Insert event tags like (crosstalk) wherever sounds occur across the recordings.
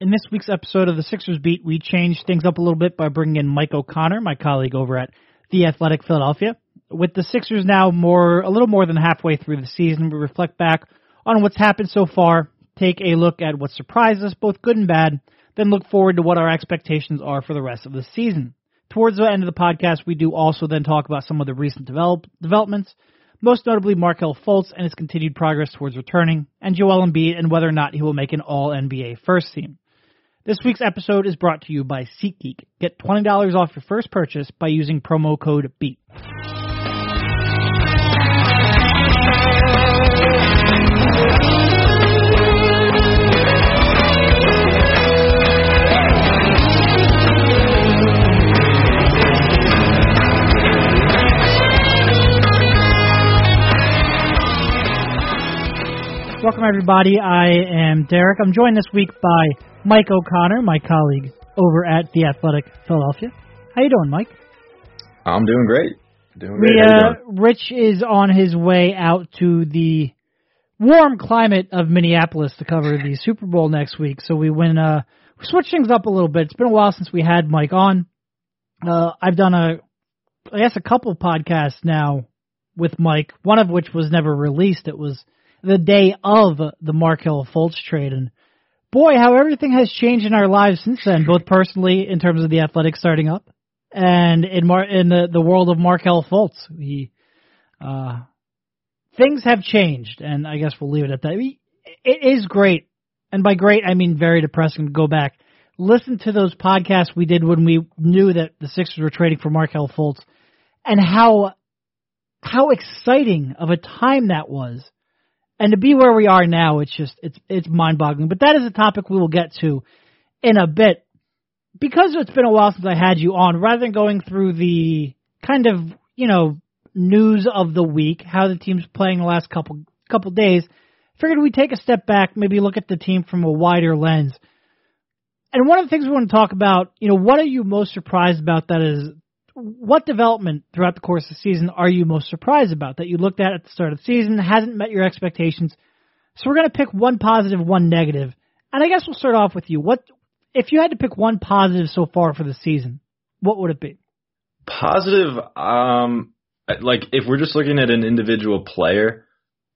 In this week's episode of the Sixers Beat, we changed things up a little bit by bringing in Mike O'Connor, my colleague over at The Athletic Philadelphia. With the Sixers now more a little more than halfway through the season, we reflect back on what's happened so far, take a look at what surprised us, both good and bad, then look forward to what our expectations are for the rest of the season. Towards the end of the podcast, we do also then talk about some of the recent develop, developments, most notably Markelle Fultz and his continued progress towards returning, and Joel Embiid and whether or not he will make an All NBA first team. This week's episode is brought to you by SeatGeek. Get $20 off your first purchase by using promo code BEAT. Welcome everybody. I am Derek. I'm joined this week by Mike O'Connor, my colleague over at the Athletic Philadelphia. How you doing, Mike? I'm doing great. Doing great. We, uh, Rich is on his way out to the warm climate of Minneapolis to cover the (laughs) Super Bowl next week. So we went uh we switched things up a little bit. It's been a while since we had Mike on. Uh I've done a I guess a couple podcasts now with Mike, one of which was never released. It was the day of the Markelle Fultz trade and boy, how everything has changed in our lives since then, both personally in terms of the athletics starting up and in Mar- in the, the world of Markelle Fultz. He, uh, things have changed, and I guess we'll leave it at that. It is great, and by great I mean very depressing to go back. Listen to those podcasts we did when we knew that the Sixers were trading for Markelle Fultz, and how how exciting of a time that was and to be where we are now, it's just it's it's mind boggling. But that is a topic we will get to in a bit. Because it's been a while since I had you on, rather than going through the kind of, you know, news of the week, how the team's playing the last couple couple days, figured we'd take a step back, maybe look at the team from a wider lens. And one of the things we want to talk about, you know, what are you most surprised about that is what development throughout the course of the season are you most surprised about that you looked at at the start of the season hasn't met your expectations? So we're going to pick one positive, one negative, and I guess we'll start off with you. What if you had to pick one positive so far for the season? What would it be? Positive, um, like if we're just looking at an individual player,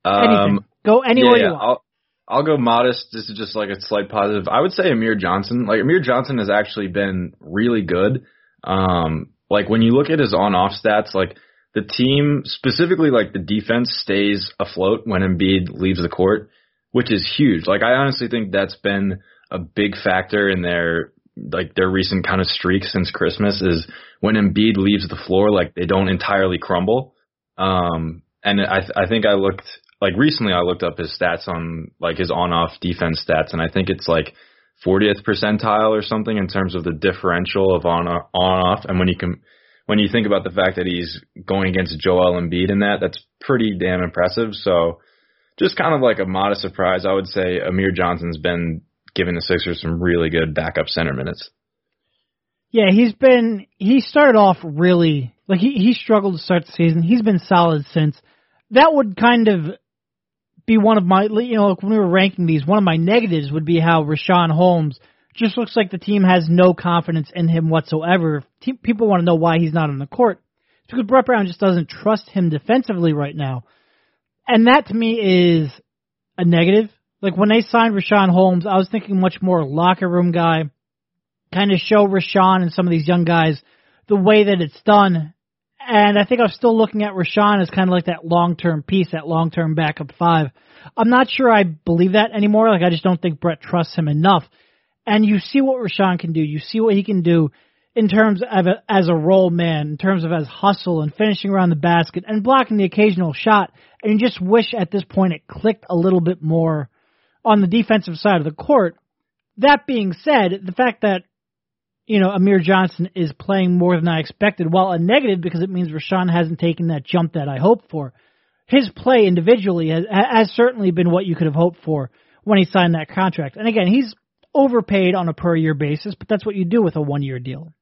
um, Anything. go anywhere yeah, you want. I'll, I'll go modest. This is just like a slight positive. I would say Amir Johnson. Like Amir Johnson has actually been really good. Um, like when you look at his on-off stats, like the team specifically, like the defense stays afloat when Embiid leaves the court, which is huge. Like I honestly think that's been a big factor in their like their recent kind of streak since Christmas is when Embiid leaves the floor, like they don't entirely crumble. Um, and I th- I think I looked like recently I looked up his stats on like his on-off defense stats, and I think it's like 40th percentile or something in terms of the differential of on on off. And when you can when you think about the fact that he's going against Joel Embiid in that, that's pretty damn impressive. So just kind of like a modest surprise, I would say Amir Johnson's been giving the Sixers some really good backup center minutes. Yeah, he's been he started off really like he he struggled to start the season. He's been solid since. That would kind of be one of my, you know, like when we were ranking these, one of my negatives would be how Richaun Holmes just looks like the team has no confidence in him whatsoever. Team, people want to know why he's not on the court. It's because Brett Brown just doesn't trust him defensively right now. And that to me is a negative. Like when they signed Richaun Holmes, I was thinking much more locker room guy, kind of show Richaun and some of these young guys the way that it's done and I think I'm still looking at Richaun as kind of like that long term piece, that long term backup five. I'm not sure I believe that anymore. Like I just don't think Brett trusts him enough. And you see what Richaun can do. You see what he can do in terms of a, as a role man, in terms of as hustle and finishing around the basket and blocking the occasional shot. And you just wish at this point it clicked a little bit more on the defensive side of the court. That being said, the fact that you know, Amir Johnson is playing more than I expected. While a negative because it means Richaun hasn't taken that jump that I hoped for. His play individually has, has certainly been what you could have hoped for when he signed that contract. And again, he's overpaid on a per year basis, but that's what you do with a one year deal.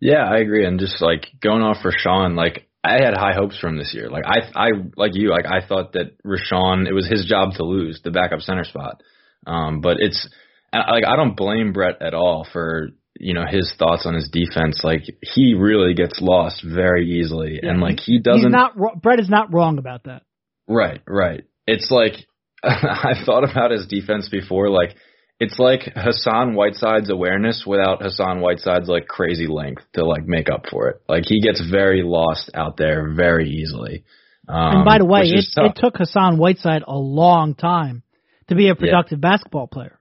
Yeah, I agree. And just like going off Sean, like I had high hopes for him this year. Like I, I like you, like I thought that Richaun, it was his job to lose the backup center spot. Um, but it's like I don't blame Brett at all for you know his thoughts on his defense. Like he really gets lost very easily, yeah, and like he doesn't. He's not Brett is not wrong about that. Right, right. It's like (laughs) I've thought about his defense before. Like it's like Hassan Whiteside's awareness without Hassan Whiteside's like crazy length to like make up for it. Like he gets very lost out there very easily. Um, and by the way, it, it took Hassan Whiteside a long time to be a productive yeah. basketball player.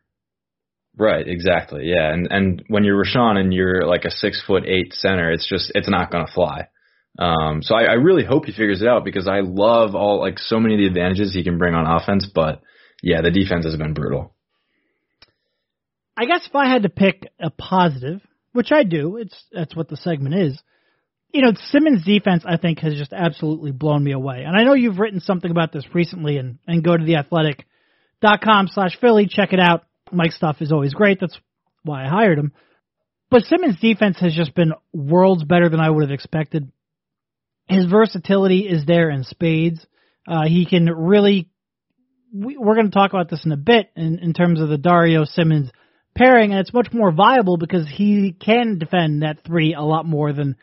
Right, exactly. Yeah, and and when you're Richaun and you're like a six foot eight center, it's just it's not gonna fly. Um, so I, I really hope he figures it out because I love all like so many of the advantages he can bring on offense, but yeah, the defense has been brutal. I guess if I had to pick a positive, which I do, it's that's what the segment is. You know, Simmons' defense I think has just absolutely blown me away. And I know you've written something about this recently, and and go to the athletic dot com slash Philly, check it out. Mike's stuff is always great. That's why I hired him. But Simmons' defense has just been worlds better than I would have expected. His versatility is there in spades. Uh, he can really. We, we're going to talk about this in a bit in, in terms of the Dario Simmons pairing, and it's much more viable because he can defend that three a lot more than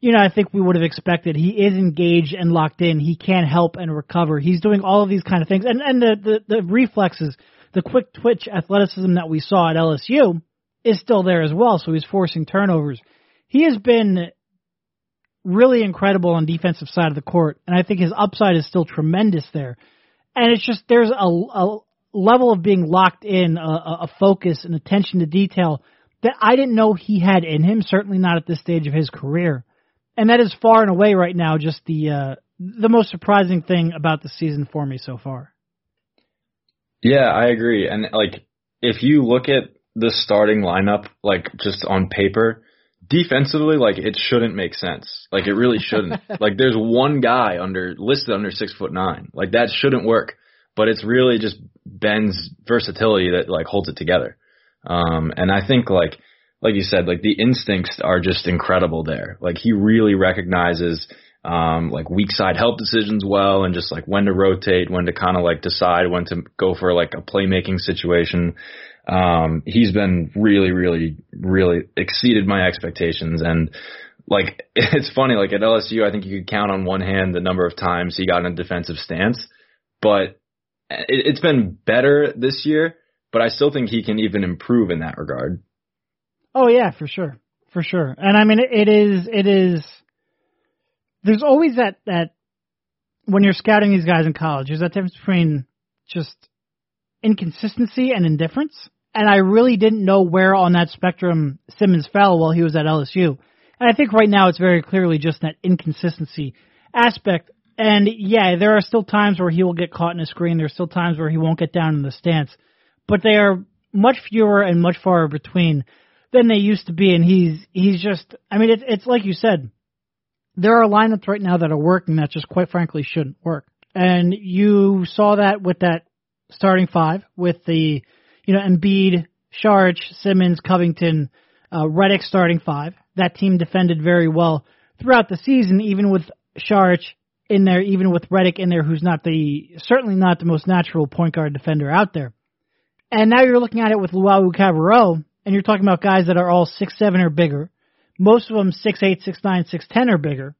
you know I think we would have expected. He is engaged and locked in. He can help and recover. He's doing all of these kind of things, and and the the, the reflexes the quick twitch athleticism that we saw at LSU is still there as well. So he's forcing turnovers. He has been really incredible on defensive side of the court, and I think his upside is still tremendous there. And it's just there's a, a level of being locked in, a, a focus, and attention to detail that I didn't know he had in him. Certainly not at this stage of his career, and that is far and away right now just the uh, the most surprising thing about the season for me so far. Yeah, I agree. And like, if you look at the starting lineup, like just on paper, defensively, like it shouldn't make sense. Like it really shouldn't. (laughs) like there's one guy under listed under six foot nine. Like that shouldn't work. But it's really just Ben's versatility that like holds it together. Um, and I think like like you said, like the instincts are just incredible there. Like he really recognizes um, like weak side help decisions well and just like when to rotate, when to kind of like decide when to go for like a playmaking situation. Um, he's been really, really, really exceeded my expectations. And like, (laughs) it's funny, like at LSU, I think you could count on one hand the number of times he got in a defensive stance, but it, it's been better this year, but I still think he can even improve in that regard. Oh yeah, for sure. For sure. And I mean, it is, it is, there's always that that when you're scouting these guys in college, there's that difference between just inconsistency and indifference. And I really didn't know where on that spectrum Simmons fell while he was at LSU. And I think right now it's very clearly just that inconsistency aspect. And yeah, there are still times where he will get caught in a screen. There's still times where he won't get down in the stance, but they are much fewer and much far between than they used to be. And he's he's just, I mean, it's it's like you said, there are lineups right now that are working that just quite frankly shouldn't work. And you saw that with that starting five with the, you know, Embiid, Saric, Simmons, Covington, uh, Redick starting five. That team defended very well throughout the season, even with Saric in there, even with Redick in there, who's not the, certainly not the most natural point guard defender out there. And now you're looking at it with Luwawu-Cabarrot, and you're talking about guys that are all six seven or bigger, most of them six eight, six nine, six ten or bigger.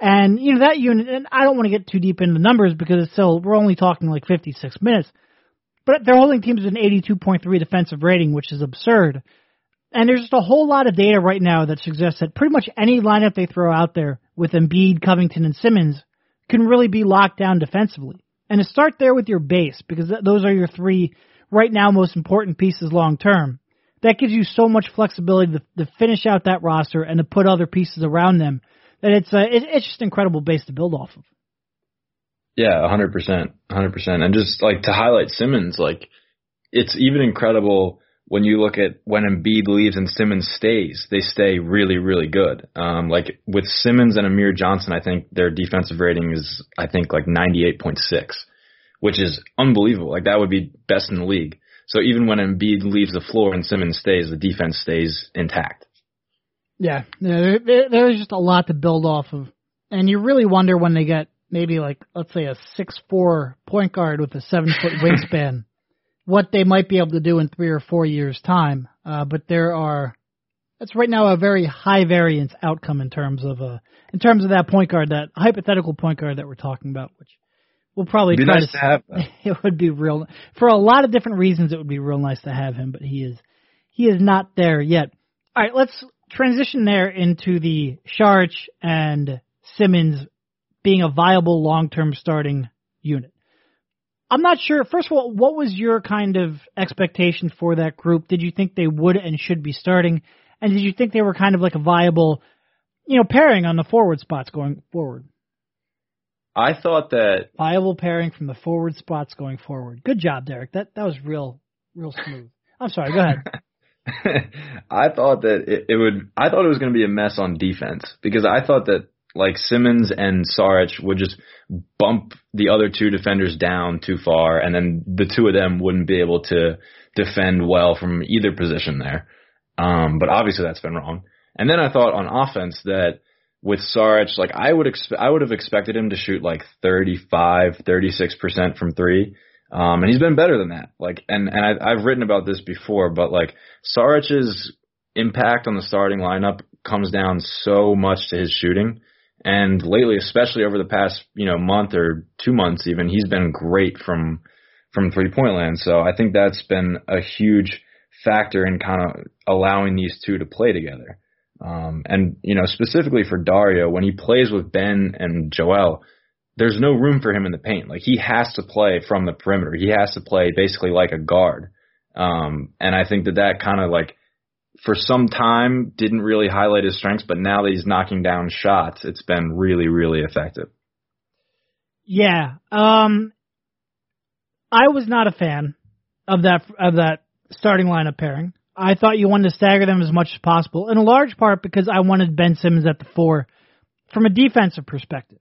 And you know that unit, and I don't want to get too deep into the numbers because it's still we're only talking like 56 minutes, but they're holding teams with an 82.3 defensive rating, which is absurd. And there's just a whole lot of data right now that suggests that pretty much any lineup they throw out there with Embiid, Covington, and Simmons can really be locked down defensively. And to start there with your base, because those are your three right now most important pieces long term that gives you so much flexibility to, to finish out that roster and to put other pieces around them that it's uh, it, it's just incredible base to build off of. Yeah, hundred percent, hundred percent, and just like to highlight Simmons, like it's even incredible when you look at when Embiid leaves and Simmons stays, they stay really, really good. Um, like with Simmons and Amir Johnson, I think their defensive rating is I think like ninety eight point six, which is unbelievable. Like that would be best in the league. So even when Embiid leaves the floor and Simmons stays, the defense stays intact. Yeah, yeah there, there's just a lot to build off of, and you really wonder when they get maybe like let's say a six four point guard with a seven foot (laughs) wingspan, what they might be able to do in three or four years' time. Uh, but there are that's right now a very high variance outcome in terms of uh in terms of that point guard, that hypothetical point guard that we're talking about, which we'll probably Be try nice to. to have. (laughs) that. It would be real for a lot of different reasons. It would be real nice to have him, but he is he is not there yet. All right, let's transition there into the Sharch and Simmons being a viable long-term starting unit. I'm not sure. First of all, what was your kind of expectation for that group? Did you think they would and should be starting? And did you think they were kind of like a viable, you know, pairing on the forward spots going forward? I thought that Viable pairing from the forward spots going forward. Good job, Derek. That that was real, real smooth. I'm sorry. Go ahead. (laughs) I thought that it, it would. I thought it was going to be a mess on defense because I thought that like Simmons and Saric would just bump the other two defenders down too far, and then the two of them wouldn't be able to defend well from either position there. Um, but obviously that's been wrong. And then I thought on offense that with Saric, like I would expe- I would have expected him to shoot like 35, 36 percent from three. Um, and he's been better than that. Like, and, and I, I've written about this before, but like Saric's impact on the starting lineup comes down so much to his shooting. And lately, especially over the past, you know, month or two months even, he's been great from, from three point land. So I think that's been a huge factor in kind of allowing these two to play together. Um, and, you know, specifically for Dario, when he plays with Ben and Joel, there's no room for him in the paint. Like he has to play from the perimeter. He has to play basically like a guard. Um, and I think that that kind of like for some time didn't really highlight his strengths, but now that he's knocking down shots, it's been really, really effective. Yeah. Um I was not a fan of that of that starting lineup pairing. I thought you wanted to stagger them as much as possible, in a large part because I wanted Ben Simmons at the four from a defensive perspective.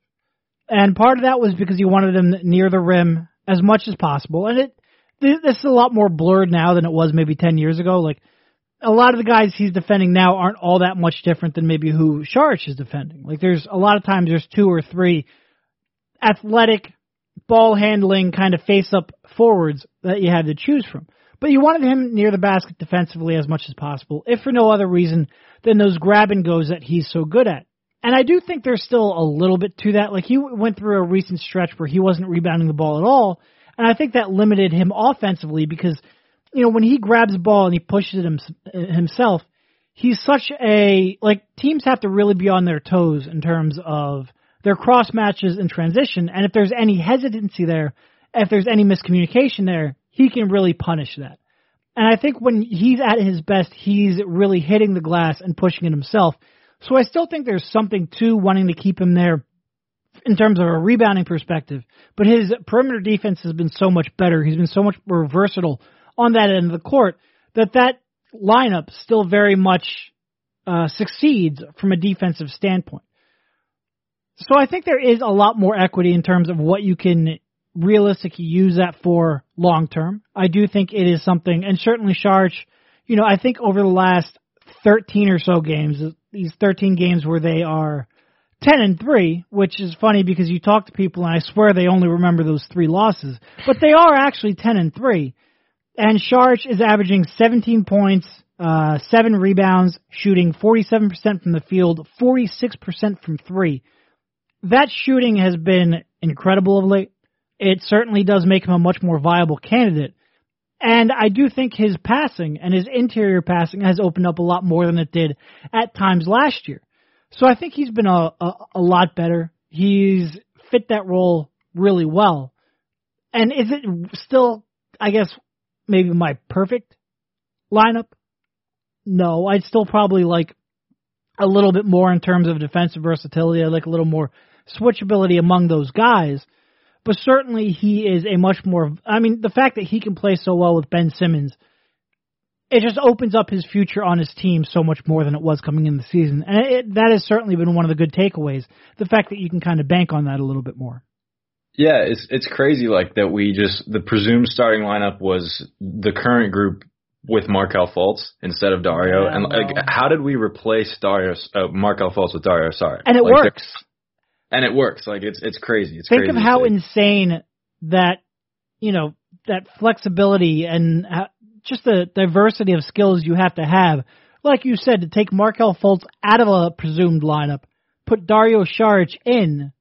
And part of that was because you wanted him near the rim as much as possible. And it this is a lot more blurred now than it was maybe 10 years ago. Like a lot of the guys he's defending now aren't all that much different than maybe who Sharch is defending. Like there's a lot of times there's two or three athletic ball handling kind of face up forwards that you had to choose from. But you wanted him near the basket defensively as much as possible, if for no other reason than those grab and goes that he's so good at. And I do think there's still a little bit to that. Like he went through a recent stretch where he wasn't rebounding the ball at all, and I think that limited him offensively because you know when he grabs the ball and he pushes it himself, he's such a like teams have to really be on their toes in terms of their cross matches and transition, and if there's any hesitancy there, if there's any miscommunication there, he can really punish that. And I think when he's at his best, he's really hitting the glass and pushing it himself. So I still think there's something to wanting to keep him there in terms of a rebounding perspective. But his perimeter defense has been so much better. He's been so much more versatile on that end of the court that that lineup still very much uh, succeeds from a defensive standpoint. So I think there is a lot more equity in terms of what you can realistically use that for long term. I do think it is something, and certainly Sharch, you know, I think over the last 13 or so games, these 13 games where they are 10 and 3, which is funny because you talk to people and I swear they only remember those three losses, but they are actually 10 and 3. And Sharch is averaging 17 points, uh, 7 rebounds, shooting 47% from the field, 46% from 3. That shooting has been incredible of late. It certainly does make him a much more viable candidate. And I do think his passing and his interior passing has opened up a lot more than it did at times last year. So I think he's been a, a, a lot better. He's fit that role really well. And is it still, I guess, maybe my perfect lineup? No, I'd still probably like a little bit more in terms of defensive versatility. I'd like a little more switchability among those guys. But certainly he is a much more, I mean, the fact that he can play so well with Ben Simmons, it just opens up his future on his team so much more than it was coming in the season. And it, that has certainly been one of the good takeaways. The fact that you can kind of bank on that a little bit more. Yeah, it's it's crazy like that we just the presumed starting lineup was the current group with Markelle Fultz instead of Dario. Yeah, and like how did we replace Dario uh, Markelle Fultz with Dario Saric. And it like, works. And it works. Like it's it's crazy. It's Think crazy of how insane that, you know, that flexibility and just the diversity of skills you have to have. Like you said, to take Markelle Fultz out of a presumed lineup, put Dario Saric in,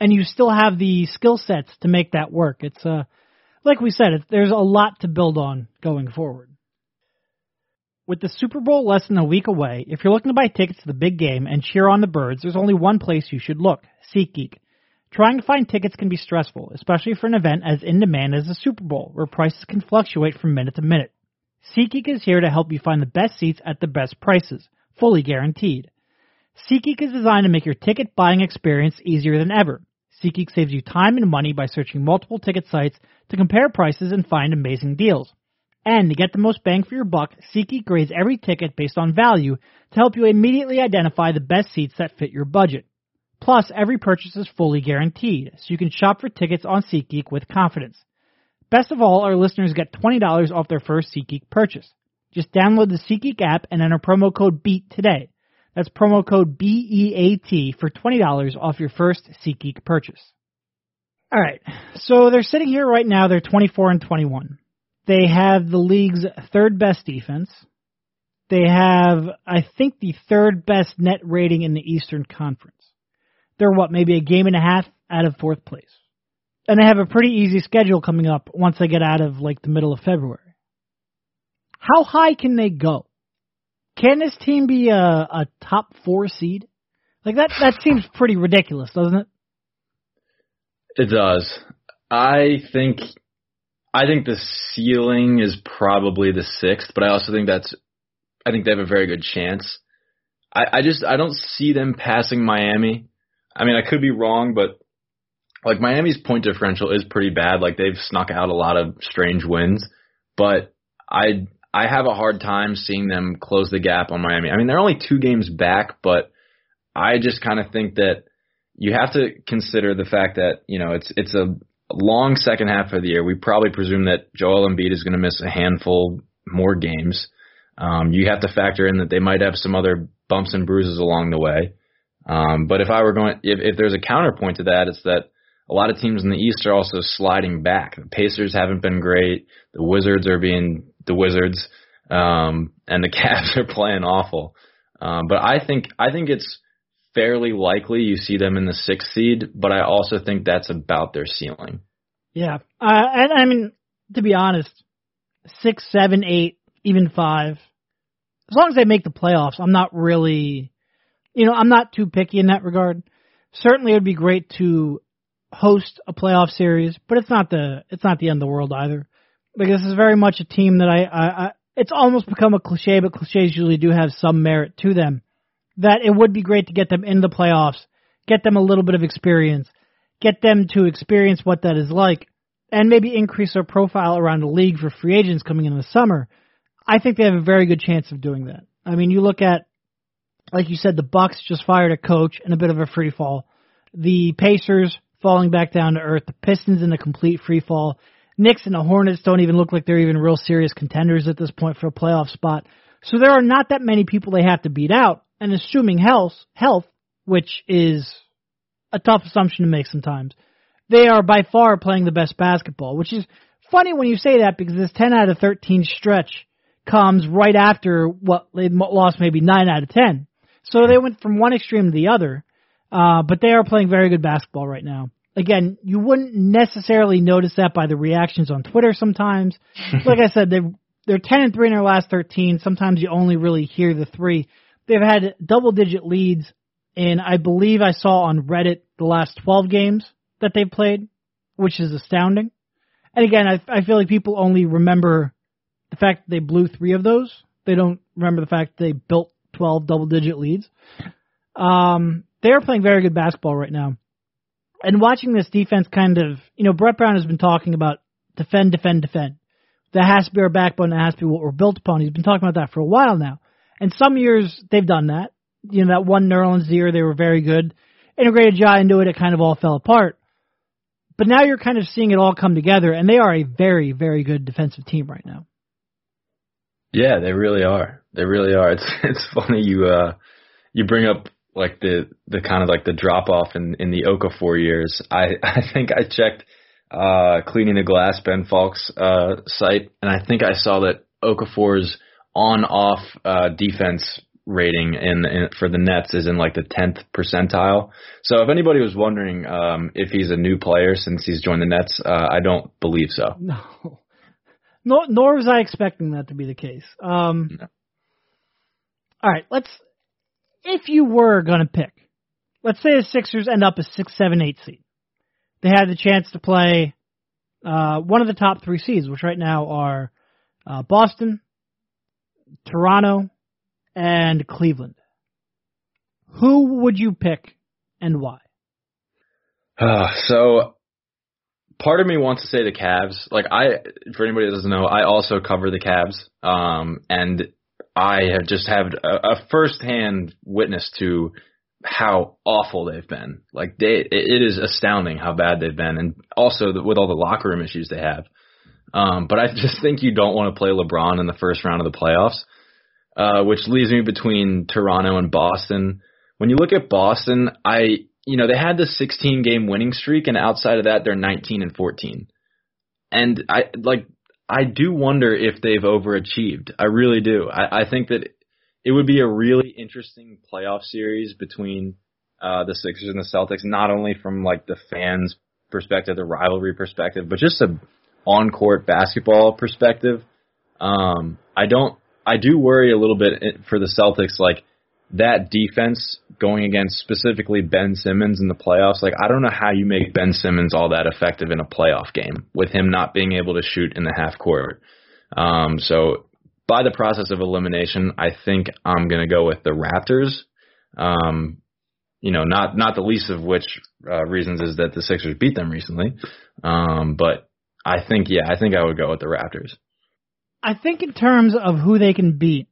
and you still have the skill sets to make that work. It's uh, like we said, it, there's a lot to build on going forward. With the Super Bowl less than a week away, if you're looking to buy tickets to the big game and cheer on the birds, there's only one place you should look SeatGeek. Trying to find tickets can be stressful, especially for an event as in demand as the Super Bowl, where prices can fluctuate from minute to minute. SeatGeek is here to help you find the best seats at the best prices, fully guaranteed. SeatGeek is designed to make your ticket buying experience easier than ever. SeatGeek saves you time and money by searching multiple ticket sites to compare prices and find amazing deals. And to get the most bang for your buck, SeatGeek grades every ticket based on value to help you immediately identify the best seats that fit your budget. Plus, every purchase is fully guaranteed, so you can shop for tickets on SeatGeek with confidence. Best of all, our listeners get $20 off their first SeatGeek purchase. Just download the SeatGeek app and enter promo code BEAT today. That's promo code B-E-A-T for $20 off your first SeatGeek purchase. Alright, so they're sitting here right now, they're 24 and 21. They have the league's third best defense. They have, I think, the third best net rating in the Eastern Conference. They're what, maybe a game and a half out of fourth place. And they have a pretty easy schedule coming up once they get out of like the middle of February. How high can they go? Can this team be a, a top four seed? Like that, that seems pretty ridiculous, doesn't it? It does. I think I think the ceiling is probably the sixth, but I also think that's I think they have a very good chance. I, I just I don't see them passing Miami. I mean, I could be wrong, but like Miami's point differential is pretty bad. Like they've snuck out a lot of strange wins, but I I have a hard time seeing them close the gap on Miami. I mean, they're only two games back, but I just kind of think that you have to consider the fact that you know it's it's a long second half of the year. We probably presume that Joel Embiid is going to miss a handful more games. Um, you have to factor in that they might have some other bumps and bruises along the way. Um, but if I were going, if, if there's a counterpoint to that, it's that a lot of teams in the East are also sliding back. The Pacers haven't been great. The Wizards are being the Wizards, um, and the (laughs) Cavs are playing awful. Um, but I think I think it's fairly likely you see them in the sixth seed, but I also think that's about their ceiling. Yeah, uh, and I mean to be honest, six, seven, eight, even five, as long as they make the playoffs, I'm not really, you know, I'm not too picky in that regard. Certainly, it would be great to host a playoff series, but it's not the it's not the end of the world either. Because this is very much a team that I, I, I it's almost become a cliche, but cliches usually do have some merit to them that it would be great to get them in the playoffs, get them a little bit of experience, get them to experience what that is like, and maybe increase their profile around the league for free agents coming in the summer. I think they have a very good chance of doing that. I mean, you look at, like you said, the Bucks just fired a coach in a bit of a free fall. The Pacers falling back down to earth. The Pistons in a complete free fall. Knicks and the Hornets don't even look like they're even real serious contenders at this point for a playoff spot. So there are not that many people they have to beat out and assuming health, health, which is a tough assumption to make sometimes, they are by far playing the best basketball, which is funny when you say that because this 10 out of 13 stretch comes right after what they lost maybe 9 out of 10. So they went from one extreme to the other, uh, but they are playing very good basketball right now. Again, you wouldn't necessarily notice that by the reactions on Twitter sometimes. (laughs) like I said, they they're 10 and 3 in their last 13. Sometimes you only really hear the three. They've had double digit leads in, I believe I saw on Reddit the last 12 games that they've played, which is astounding. And again, I, I feel like people only remember the fact that they blew three of those. They don't remember the fact that they built 12 double digit leads. Um, they are playing very good basketball right now. And watching this defense kind of, you know, Brett Brown has been talking about defend, defend, defend. That has to be our backbone. That has to be what we're built upon. He's been talking about that for a while now. And some years they've done that. You know, that one Nerlens year they were very good. Integrated Ja into it, it kind of all fell apart. But now you're kind of seeing it all come together, and they are a very, very good defensive team right now. Yeah, they really are. They really are. It's (laughs) it's funny you uh you bring up like the the kind of like the drop off in in the Okafor years. I (laughs) I think I checked uh, cleaning the glass Ben Falk's uh, site, and I think I saw that Okafor's on-off uh, defense rating in, in for the Nets is in like the tenth percentile. So if anybody was wondering um, if he's a new player since he's joined the Nets, uh, I don't believe so. (laughs) No. Nor, nor was I expecting that to be the case. Um, No. All right, let's. If you were going to pick, let's say the Sixers end up a six, seven, eight seed. They had the chance to play uh, one of the top three seeds, which right now are uh, Boston, Toronto, and Cleveland. Who would you pick and why? Uh, so part of me wants to say the Cavs. Like I, for anybody that doesn't know, I also cover the Cavs. Um, and I have just had a, a firsthand witness to how awful they've been. Like they, it, is astounding how bad they've been, and also the, with all the locker room issues they have. Um, but I just think you don't want to play LeBron in the first round of the playoffs, uh, which leaves me between Toronto and Boston. When you look at Boston, I you know, they had the 16 game winning streak, and outside of that, they're 19 and 14. And I like, I do wonder if they've overachieved. I really do. I, I think that it would be a really interesting playoff series between uh, the Sixers and the Celtics, not only from like the fans' perspective, the rivalry perspective, but just a on court basketball perspective. Um, I don't. I do worry a little bit for the Celtics, like that defense going against specifically Ben Simmons in the playoffs, like I don't know how you make Ben Simmons all that effective in a playoff game with him not being able to shoot in the half court. Um, so by the process of elimination, I think I'm going to go with the Raptors. Um, you know, not not the least of which uh, reasons is that the Sixers beat them recently. Um, but I think yeah, I think I would go with the Raptors. I think in terms of who they can beat,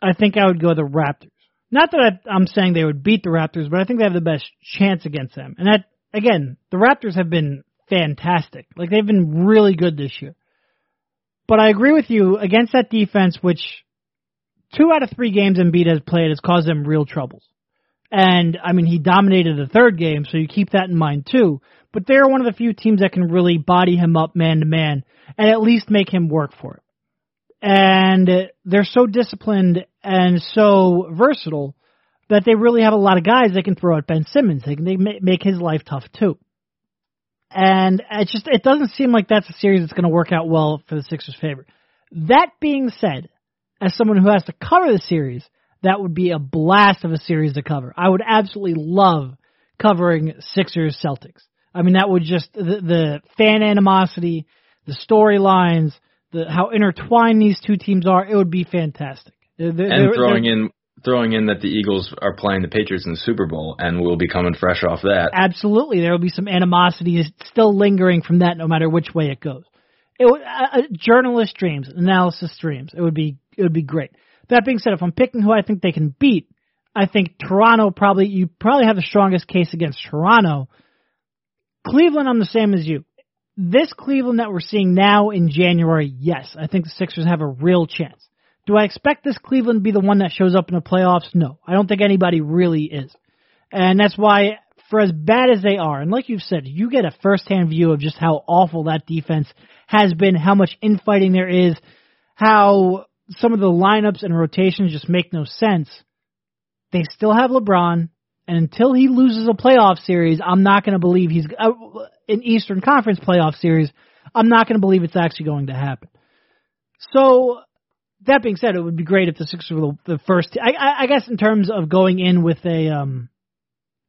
I think I would go the Raptors. Not that I, I'm saying they would beat the Raptors, but I think they have the best chance against them. And that, again, the Raptors have been fantastic. Like, they've been really good this year. But I agree with you against that defense, which two out of three games Embiid has played has caused them real troubles. And, I mean, he dominated the third game, so you keep that in mind too. But they're one of the few teams that can really body him up man to man and at least make him work for it and they're so disciplined and so versatile that they really have a lot of guys they can throw at Ben Simmons. They can make his life tough too. And it just it doesn't seem like that's a series that's going to work out well for the Sixers' favor. That being said, as someone who has to cover the series, that would be a blast of a series to cover. I would absolutely love covering Sixers Celtics. I mean, that would just the, the fan animosity, the storylines, the how intertwined these two teams are, it would be fantastic. They're, and they're, throwing they're, in throwing in that the Eagles are playing the Patriots in the Super Bowl, and we'll be coming fresh off that. Absolutely, there will be some animosity still lingering from that, no matter which way it goes. It would, uh, journalist dreams, analysis dreams. It would be it would be great. That being said, if I'm picking who I think they can beat, I think Toronto probably you probably have the strongest case against Toronto. Cleveland, I'm the same as you this Cleveland that we're seeing now in January, yes, I think the Sixers have a real chance. Do I expect this Cleveland to be the one that shows up in the playoffs? No. I don't think anybody really is. And that's why, for as bad as they are, and like you've said, you get a first-hand view of just how awful that defense has been, how much infighting there is, how some of the lineups and rotations just make no sense. They still have LeBron, and until he loses a playoff series, I'm not going to believe he's uh, an Eastern Conference playoff series. I'm not going to believe it's actually going to happen. So that being said, it would be great if the Sixers were the, the first. I, I, I guess in terms of going in with a um,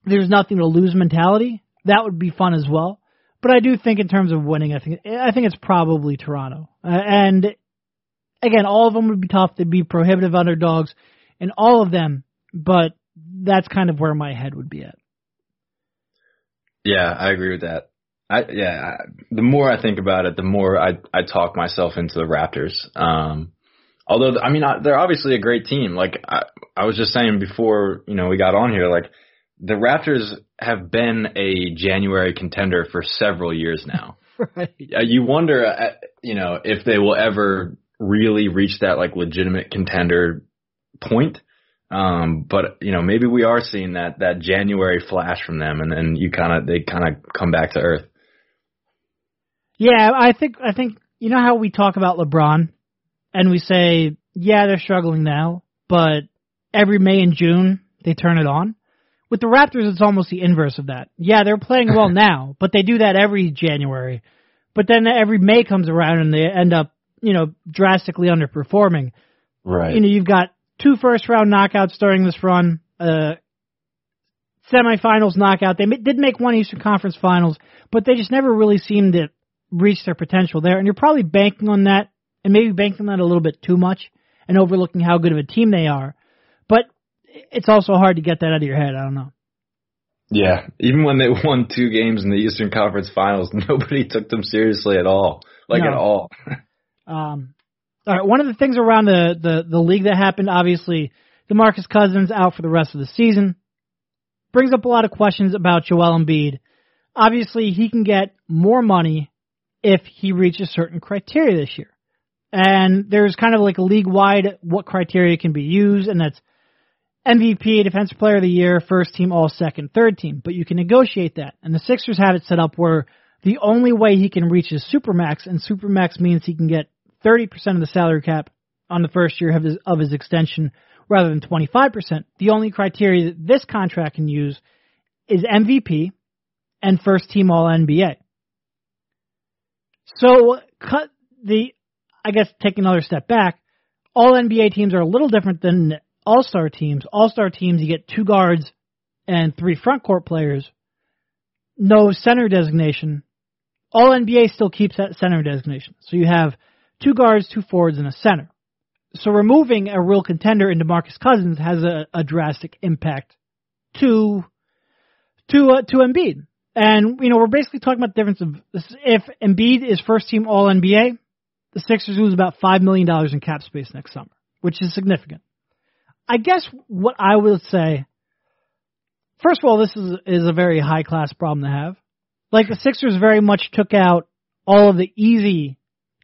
there's nothing to lose mentality, that would be fun as well. But I do think in terms of winning, I think I think it's probably Toronto. Uh, and again, all of them would be tough. They'd be prohibitive underdogs, and all of them. But that's kind of where my head would be at. Yeah, I agree with that. I yeah, I, the more I think about it, the more I I talk myself into the Raptors. Um, although I mean I, they're obviously a great team. Like I, I was just saying before, you know, we got on here. Like the Raptors have been a January contender for several years now. (laughs) right. You wonder, uh, you know, if they will ever really reach that like legitimate contender point. Um, but you know, maybe we are seeing that that January flash from them, and then you kind of they kind of come back to earth. Yeah, I think I think you know how we talk about LeBron and we say, yeah, they're struggling now, but every May and June they turn it on. With the Raptors, it's almost the inverse of that. Yeah, they're playing well (laughs) now, but they do that every January. But then every May comes around and they end up, you know, drastically underperforming. Right. You know, you've got two first round knockouts during this run, uh, semifinals knockout. They did make one Eastern Conference Finals, but they just never really seemed to reach their potential there. And you're probably banking on that, and maybe banking on that a little bit too much, and overlooking how good of a team they are. But it's also hard to get that out of your head. I don't know. Yeah, even when they (laughs) won two games in the Eastern Conference Finals, (laughs) nobody took them seriously at all, like No. at all. (laughs) Um, all right, one of the things around the, the, the league that happened, obviously, DeMarcus Cousins out for the rest of the season. Brings up a lot of questions about Joel Embiid. Obviously, he can get more money if he reaches certain criteria this year. And there's kind of like a league wide what criteria can be used, and that's MVP, Defensive Player of the Year, First Team, All Second, Third Team. But you can negotiate that. And the Sixers have it set up where the only way he can reach is Supermax, and Supermax means he can get 30% of the salary cap on the first year of his, of his extension rather than 25%. The only criteria that this contract can use is MVP and first team all NBA. So cut the, I guess take another step back. All NBA teams are a little different than all star teams. All star teams, you get two guards and three front court players. No center designation. All NBA still keeps that center designation. So you have two guards, two forwards, and a center. So removing a real contender in DeMarcus Cousins has a, a drastic impact to to uh, to Embiid. And you know we're basically talking about the difference of if Embiid is first team All NBA, the Sixers lose about five million dollars in cap space next summer, which is significant. I guess what I would say, first of all, this is is a very high class problem to have. Like the Sixers very much took out all of the easy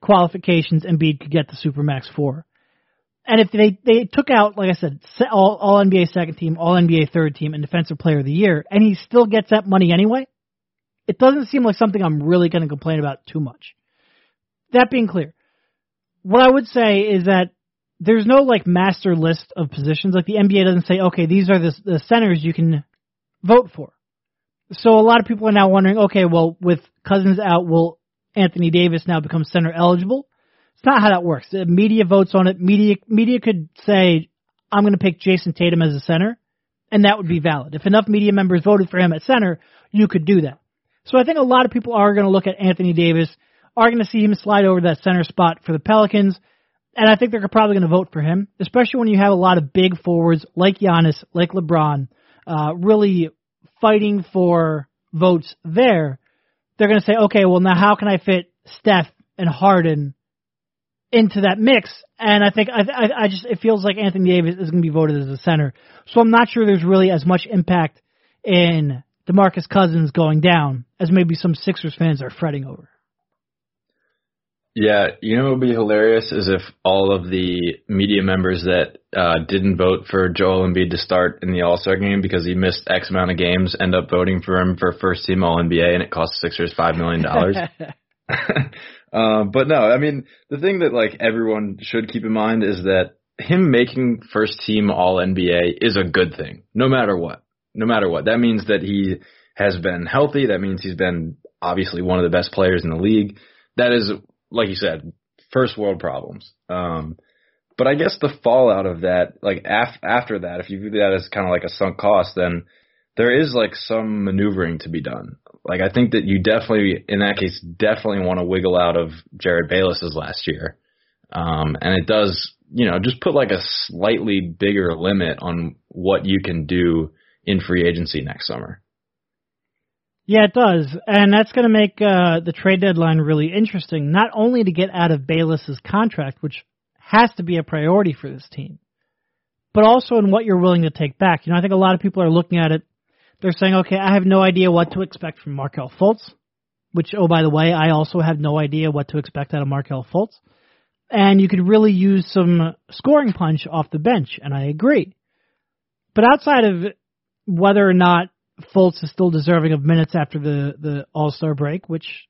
qualifications Embiid could get the Supermax for. And if they they took out, like I said, all, all NBA second team, all NBA third team, and defensive player of the year, and he still gets that money anyway, it doesn't seem like something I'm really going to complain about too much. That being clear, what I would say is that there's no like master list of positions. Like the NBA doesn't say, okay, these are the, the centers you can vote for. So a lot of people are now wondering, okay, well, with Cousins out, will Anthony Davis now becomes center eligible? It's not how that works. The media votes on it. Media media could say, I'm going to pick Jayson Tatum as a center, and that would be valid. If enough media members voted for him at center, you could do that. So I think a lot of people are going to look at Anthony Davis, are going to see him slide over that center spot for the Pelicans, and I think they're probably going to vote for him, especially when you have a lot of big forwards like Giannis, like LeBron, uh, really fighting for votes there. They're going to say, okay, well now how can I fit Steph and Harden into that mix? And I think I, I, I just it feels like Anthony Davis is going to be voted as a center. So I'm not sure there's really as much impact in DeMarcus Cousins going down as maybe some Sixers fans are fretting over. Yeah, you know what would be hilarious is if all of the media members that uh, didn't vote for Joel Embiid to start in the All Star game because he missed X amount of games end up voting for him for first team All NBA and it cost Sixers five million dollars. um, (laughs) (laughs) but no, I mean the thing that like everyone should keep in mind is that him making first team All NBA is a good thing, no matter what. No matter what, that means that he has been healthy. That means he's been obviously one of the best players in the league. That is like you said, first world problems. Um, but I guess the fallout of that, like af- after that, if you view that as kind of like a sunk cost, then there is like some maneuvering to be done. Like I think that you definitely, in that case, definitely want to wiggle out of Jerryd Bayless's last year. Um, and it does, you know, just put like a slightly bigger limit on what you can do in free agency next summer. Yeah, it does, and that's going to make uh, the trade deadline really interesting. Not only to get out of Bayless's contract, which has to be a priority for this team, but also in what you're willing to take back. You know, I think a lot of people are looking at it. They're saying, okay, I have no idea what to expect from Markelle Fultz, which, oh, by the way, I also have no idea what to expect out of Markelle Fultz. And you could really use some scoring punch off the bench, and I agree. But outside of whether or not Fultz is still deserving of minutes after the the All Star break, which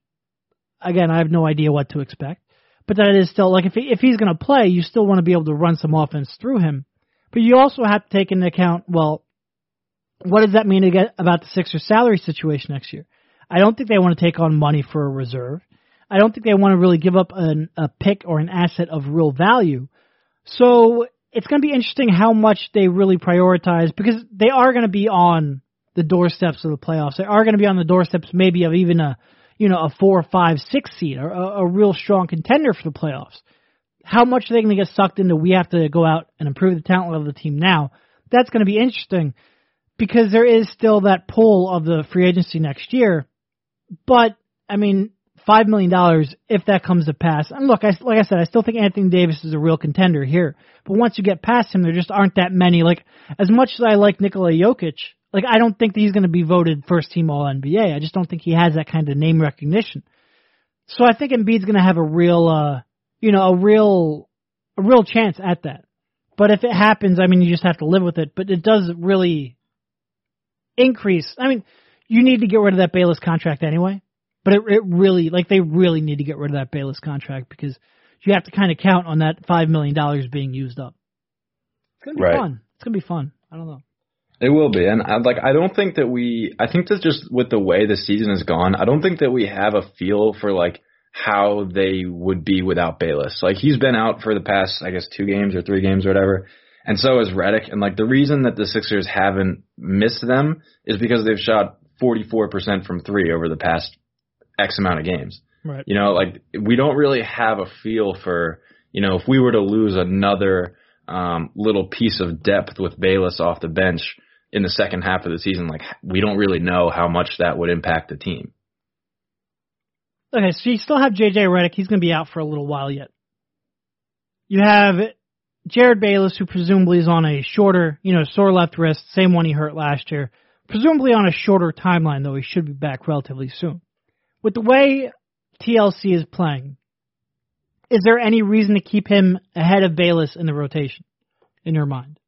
again, I have no idea what to expect. But that is still like if he, if he's going to play, you still want to be able to run some offense through him. But you also have to take into account, well, what does that mean about the Sixers salary situation next year? I don't think they want to take on money for a reserve. I don't think they want to really give up an, a pick or an asset of real value. So it's going to be interesting how much they really prioritize because they are going to be on the doorsteps of the playoffs. They are going to be on the doorsteps maybe of even a you know a four, five, six seed or a, a real strong contender for the playoffs. How much are they going to get sucked into? We have to go out and improve the talent level of the team now. That's going to be interesting because there is still that pull of the free agency next year. But I mean, five million dollars if that comes to pass. And look, I, like I said, I still think Anthony Davis is a real contender here. But once you get past him, there just aren't that many. Like as much as I like Nikola Jokic, like I don't think that he's going to be voted first team All NBA. I just don't think he has that kind of name recognition. So I think Embiid's going to have a real, uh, you know, a real, a real chance at that. But if it happens, I mean, you just have to live with it. But it does really increase. I mean, you need to get rid of that Bayless contract anyway. But it, it really, like, they really need to get rid of that Bayless contract because you have to kind of count on that five million dollars being used up. It's gonna be right. fun. It's gonna be fun. I don't know. It will be, and I, like I don't think that we. I think that just with the way the season has gone, I don't think that we have a feel for like how they would be without Bayless. Like he's been out for the past, I guess, two games or three games or whatever, and so is Redick. And like the reason that the Sixers haven't missed them is because they've shot 44% from three over the past X amount of games. Right. You know, like we don't really have a feel for, you know, if we were to lose another um, little piece of depth with Bayless off the bench in the second half of the season, like we don't really know how much that would impact the team. Okay, so you still have JJ Redick. He's going to be out for a little while yet. You have Jerryd Bayless, who presumably is on a shorter, you know, sore left wrist, same one he hurt last year. Presumably on a shorter timeline, though he should be back relatively soon. With the way TLC is playing, is there any reason to keep him ahead of Bayless in the rotation, in your mind?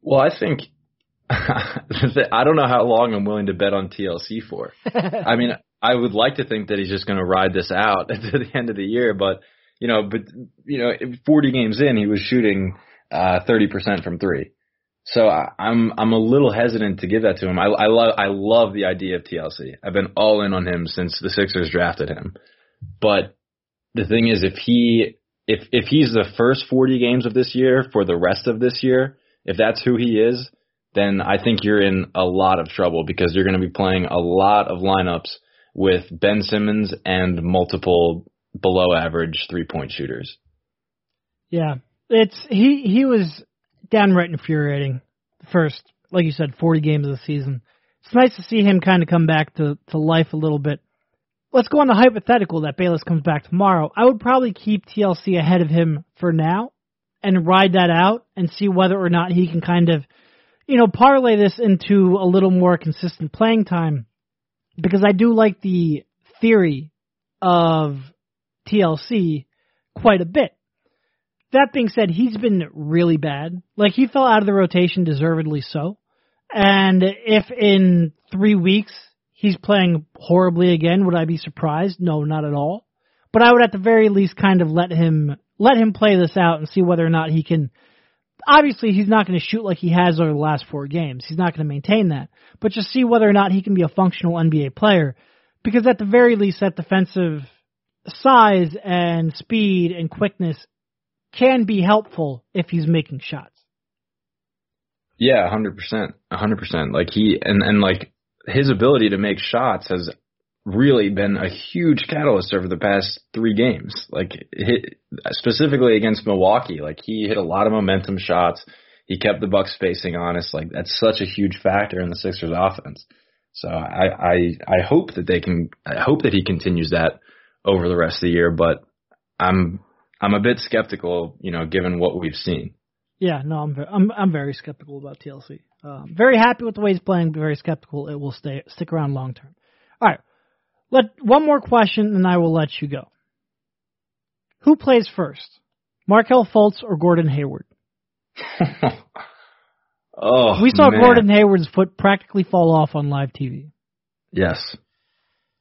Well, I think (laughs) I don't know how long I'm willing to bet on TLC for. (laughs) I mean, I would like to think that he's just going to ride this out (laughs) to the end of the year, but you know, but you know, 40 games in, he was shooting uh, 30% from three. So I, I'm I'm a little hesitant to give that to him. I, I love I love the idea of TLC. I've been all in on him since the Sixers drafted him. But the thing is, if he if if he's the first 40 games of this year for the rest of this year, if that's who he is, then I think you're in a lot of trouble because you're going to be playing a lot of lineups with Ben Simmons and multiple below average three point shooters. Yeah, it's he he was downright infuriating. The first, like you said, 40 games of the season. It's nice to see him kind of come back to, to life a little bit. Let's go on the hypothetical that Bayless comes back tomorrow. I would probably keep TLC ahead of him for now and ride that out and see whether or not he can kind of, you know, parlay this into a little more consistent playing time because I do like the theory of TLC quite a bit. That being said, he's been really bad. Like he fell out of the rotation deservedly so. And if in three weeks he's playing horribly again, would I be surprised? No, not at all. But I would at the very least kind of let him let him play this out and see whether or not he can obviously he's not going to shoot like he has over the last four games. He's not going to maintain that. But just see whether or not he can be a functional NBA player. Because at the very least that defensive size and speed and quickness can be helpful if he's making shots. Yeah, hundred percent, hundred percent. Like he and and like his ability to make shots has really been a huge catalyst over the past three games. Like hit, specifically against Milwaukee, like he hit a lot of momentum shots. He kept the Bucks spacing honest. Like that's such a huge factor in the Sixers offense. So I I I hope that they can. I hope that he continues that over the rest of the year. But I'm I'm a bit skeptical, you know, given what we've seen. Yeah, no, I'm very, I'm I'm very skeptical about TLC. Um, very happy with the way he's playing, but very skeptical it will stay stick around long term. All right, let one more question, and I will let you go. Who plays first, Markelle Fultz or Gordon Hayward? (laughs) oh, we saw man. Gordon Hayward's foot practically fall off on live TV. Yes.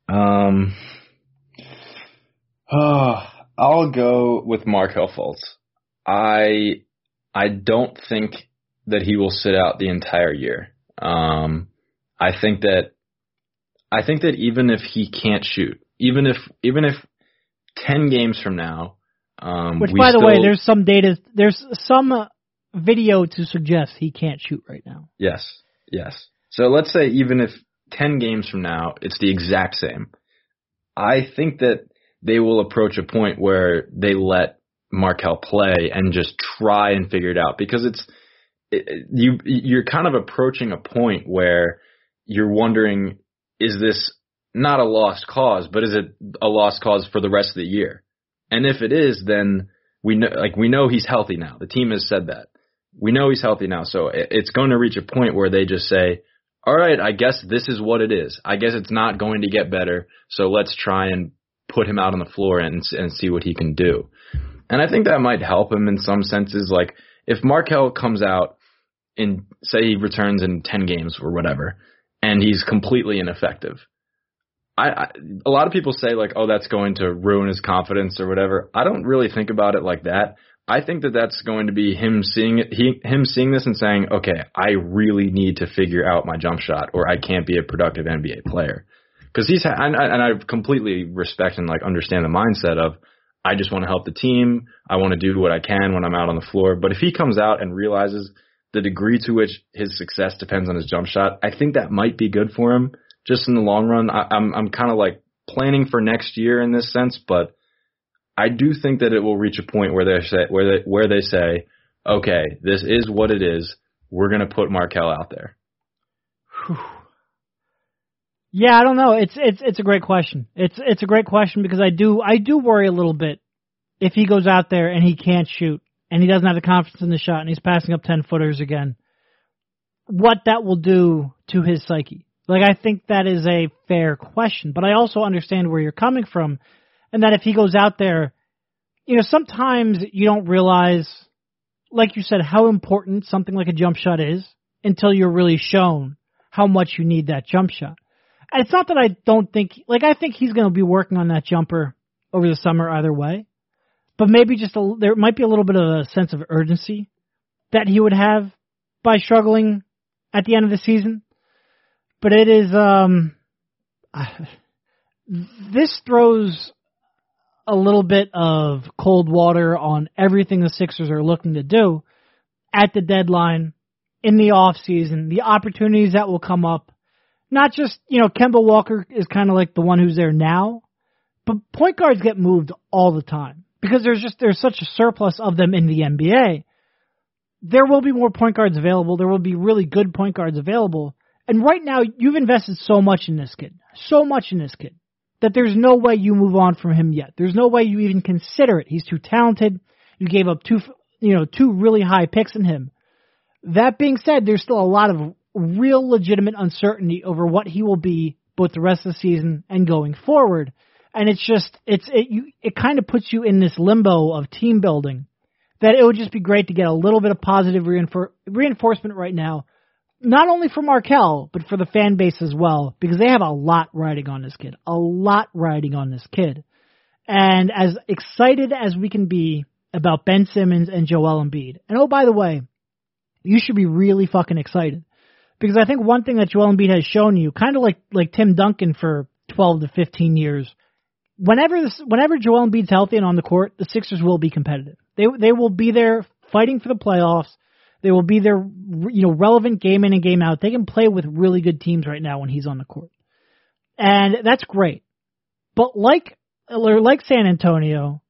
Um, Uh, (sighs) I'll go with Markelle Fultz. I I don't think that he will sit out the entire year. Um, I think that I think that even if he can't shoot, even if even if ten games from now, um, which by the way, there's some data, there's some uh, video to suggest he can't shoot right now. Yes, yes. So let's say even if ten games from now, it's the exact same. I think that they will approach a point where they let Markelle play and just try and figure it out. Because it's it, you you're kind of approaching a point where you're wondering is this not a lost cause but is it a lost cause for the rest of the year? And if it is then we know like we know he's healthy now. The team has said that. We know he's healthy now. So it's going to reach a point where they just say all right I guess this is what it is. I guess it's not going to get better. So let's try and put him out on the floor and and see what he can do and I think that might help him in some senses. Like if Markelle comes out in say he returns in ten games or whatever, and he's completely ineffective. I, I a lot of people say like, oh, that's going to ruin his confidence or whatever. I don't really think about it like that. I think that that's going to be him seeing it, he him seeing this and saying, okay, I really need to figure out my jump shot, or I can't be a productive NBA player. Because he's and, and I completely respect and like understand the mindset of I just want to help the team. I want to do what I can when I'm out on the floor. But if he comes out and realizes the degree to which his success depends on his jump shot, I think that might be good for him just in the long run. I, I'm I'm kind of like planning for next year in this sense, but I do think that it will reach a point where they say where they where they say, okay, this is what it is. We're gonna put Markelle out there. Whew. Yeah, I don't know. It's it's it's a great question. It's it's a great question because I do I do worry a little bit if he goes out there and he can't shoot and he doesn't have the confidence in the shot and he's passing up ten footers again. What that will do to his psyche. Like I think that is a fair question, but I also understand where you're coming from and that if he goes out there, you know, sometimes you don't realize like you said how important something like a jump shot is until you're really shown how much you need that jump shot it's not that I don't think like I think he's going to be working on that jumper over the summer either way, but maybe just a, there might be a little bit of a sense of urgency that he would have by struggling at the end of the season. But it is um (sighs) this throws a little bit of cold water on everything the Sixers are looking to do at the deadline in the off season, the opportunities that will come up not just, you know, Kemba Walker is kind of like the one who's there now, but point guards get moved all the time because there's just, there's such a surplus of them in the NBA. There will be more point guards available. There will be really good point guards available. And right now, you've invested so much in this kid, so much in this kid, that there's no way you move on from him yet. There's no way you even consider it. He's too talented. You gave up two, you know, two really high picks in him. That being said, there's still a lot of real legitimate uncertainty over what he will be both the rest of the season and going forward. And it's just it's it you it kind of puts you in this limbo of team building that it would just be great to get a little bit of positive reinfor- reinforcement right now, not only for Markelle but for the fan base as well because they have a lot riding on this kid, a lot riding on this kid. And as excited as we can be about Ben Simmons and Joel Embiid, and oh by the way, you should be really fucking excited because I think one thing that Joel Embiid has shown you, kind of like like Tim Duncan for 12 to 15 years, whenever this, whenever Joel Embiid's healthy and on the court, the Sixers will be competitive. They they will be there fighting for the playoffs. They will be there, you know, relevant game in and game out. They can play with really good teams right now when he's on the court, and that's great. But like like San Antonio,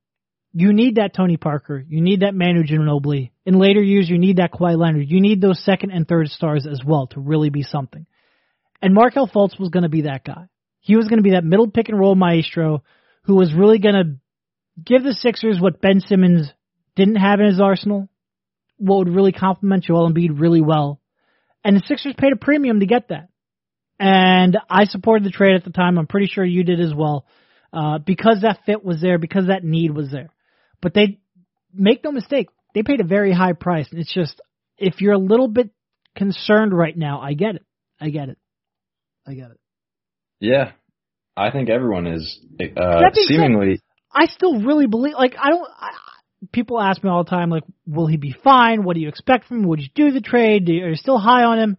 you need that Tony Parker. You need that Manu Ginobili. In later years, you need that Kawhi Leonard. You need those second and third stars as well to really be something. And Markelle Fultz was going to be that guy. He was going to be that middle pick and roll maestro who was really going to give the Sixers what Ben Simmons didn't have in his arsenal, what would really complement Joel Embiid really well. And the Sixers paid a premium to get that. And I supported the trade at the time. I'm pretty sure you did as well. Uh, because that fit was there, because that need was there. But they make no mistake, they paid a very high price. And it's just if you're a little bit concerned right now, I get it. I get it. I get it. Yeah. I think everyone is uh, seemingly I still really believe. Like I don't. I, people ask me all the time, like, will he be fine? What do you expect from him? Would you do the trade? Do you, are you still high on him?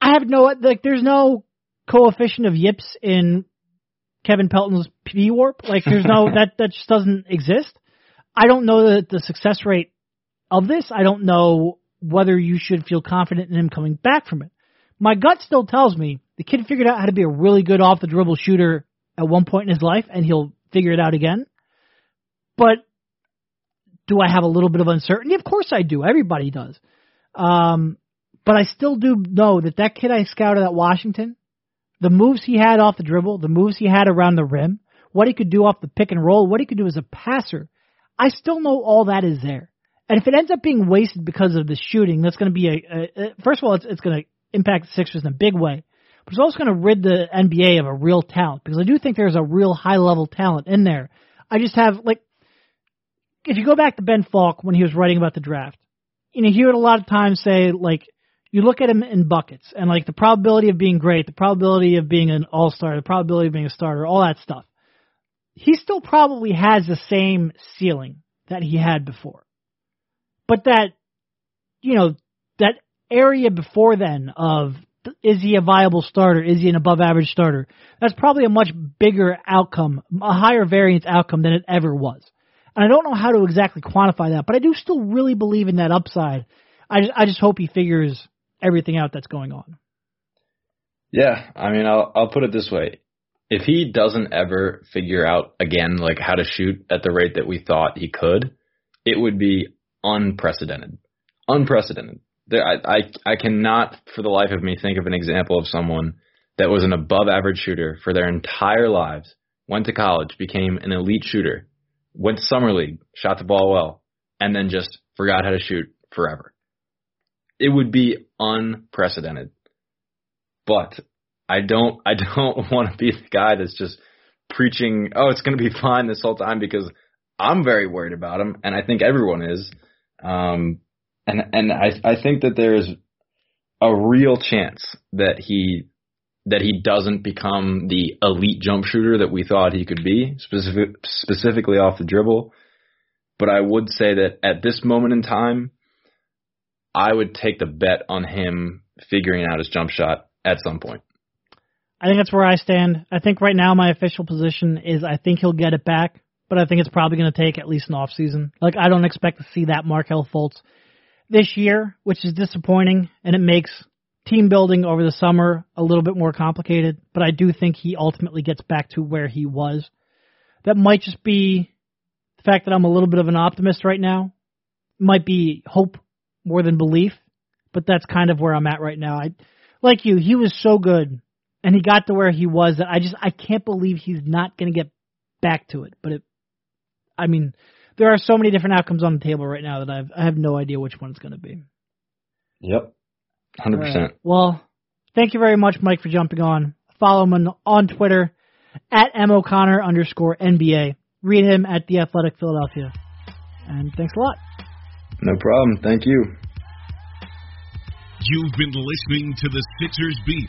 I have no like. There's no coefficient of yips in Kevin Pelton's P warp. Like there's no (laughs) that that just doesn't exist. I don't know the the success rate of this. I don't know whether you should feel confident in him coming back from it. My gut still tells me the kid figured out how to be a really good off the dribble shooter at one point in his life, and he'll figure it out again. But do I have a little bit of uncertainty? Of course I do. Everybody does. Um, but I still do know that that kid I scouted at Washington, the moves he had off the dribble, the moves he had around the rim, what he could do off the pick and roll, what he could do as a passer, I still know all that is there. And if it ends up being wasted because of the shooting, that's going to be a, a, a first of all, it's, it's going to impact Sixers in a big way, but it's also going to rid the NBA of a real talent because I do think there's a real high level talent in there. I just have like, if you go back to Ben Falk when he was writing about the draft, you know, he would a lot of times say like, you look at him in buckets and like the probability of being great, the probability of being an all star, the probability of being a starter, all that stuff. He still probably has the same ceiling that he had before. But that, you know, that area before then of is he a viable starter? Is he an above average starter? That's probably a much bigger outcome, a higher variance outcome than it ever was. And I don't know how to exactly quantify that, but I do still really believe in that upside. I just, I just hope he figures everything out that's going on. Yeah, I mean, I'll I'll put it this way: if he doesn't ever figure out again like how to shoot at the rate that we thought he could, it would be unprecedented. Unprecedented. There, I, I, I cannot for the life of me think of an example of someone that was an above average shooter for their entire lives, went to college, became an elite shooter, went to summer league, shot the ball well, and then just forgot how to shoot forever. It would be unprecedented. But I don't I don't (laughs) want to be the guy that's just preaching, oh, it's going to be fine this whole time because I'm very worried about him, and I think everyone is. Um, and and I I think that there's a real chance that he that he doesn't become the elite jump shooter that we thought he could be, specific, specifically off the dribble. But I would say that at this moment in time, I would take the bet on him figuring out his jump shot at some point. I think that's where I stand. I think right now my official position is I think he'll get it back but I think it's probably going to take at least an off season. Like I don't expect to see that Markelle Fultz this year, which is disappointing, and it makes team building over the summer a little bit more complicated. But I do think he ultimately gets back to where he was. That might just be the fact that I'm a little bit of an optimist right now. It Might be hope more than belief, but that's kind of where I'm at right now. I like you, he was so good and he got to where he was that I just I can't believe he's not going to get back to it. But it I mean, there are so many different outcomes on the table right now that I've I have no idea which one it's going to be. Yep, hundred right. percent. Well, thank you very much, Mike, for jumping on. Follow him on Twitter at m o'connor underscore nba. Read him at the Athletic Philadelphia. And thanks a lot. No problem. Thank you. You've been listening to the Sixers Beat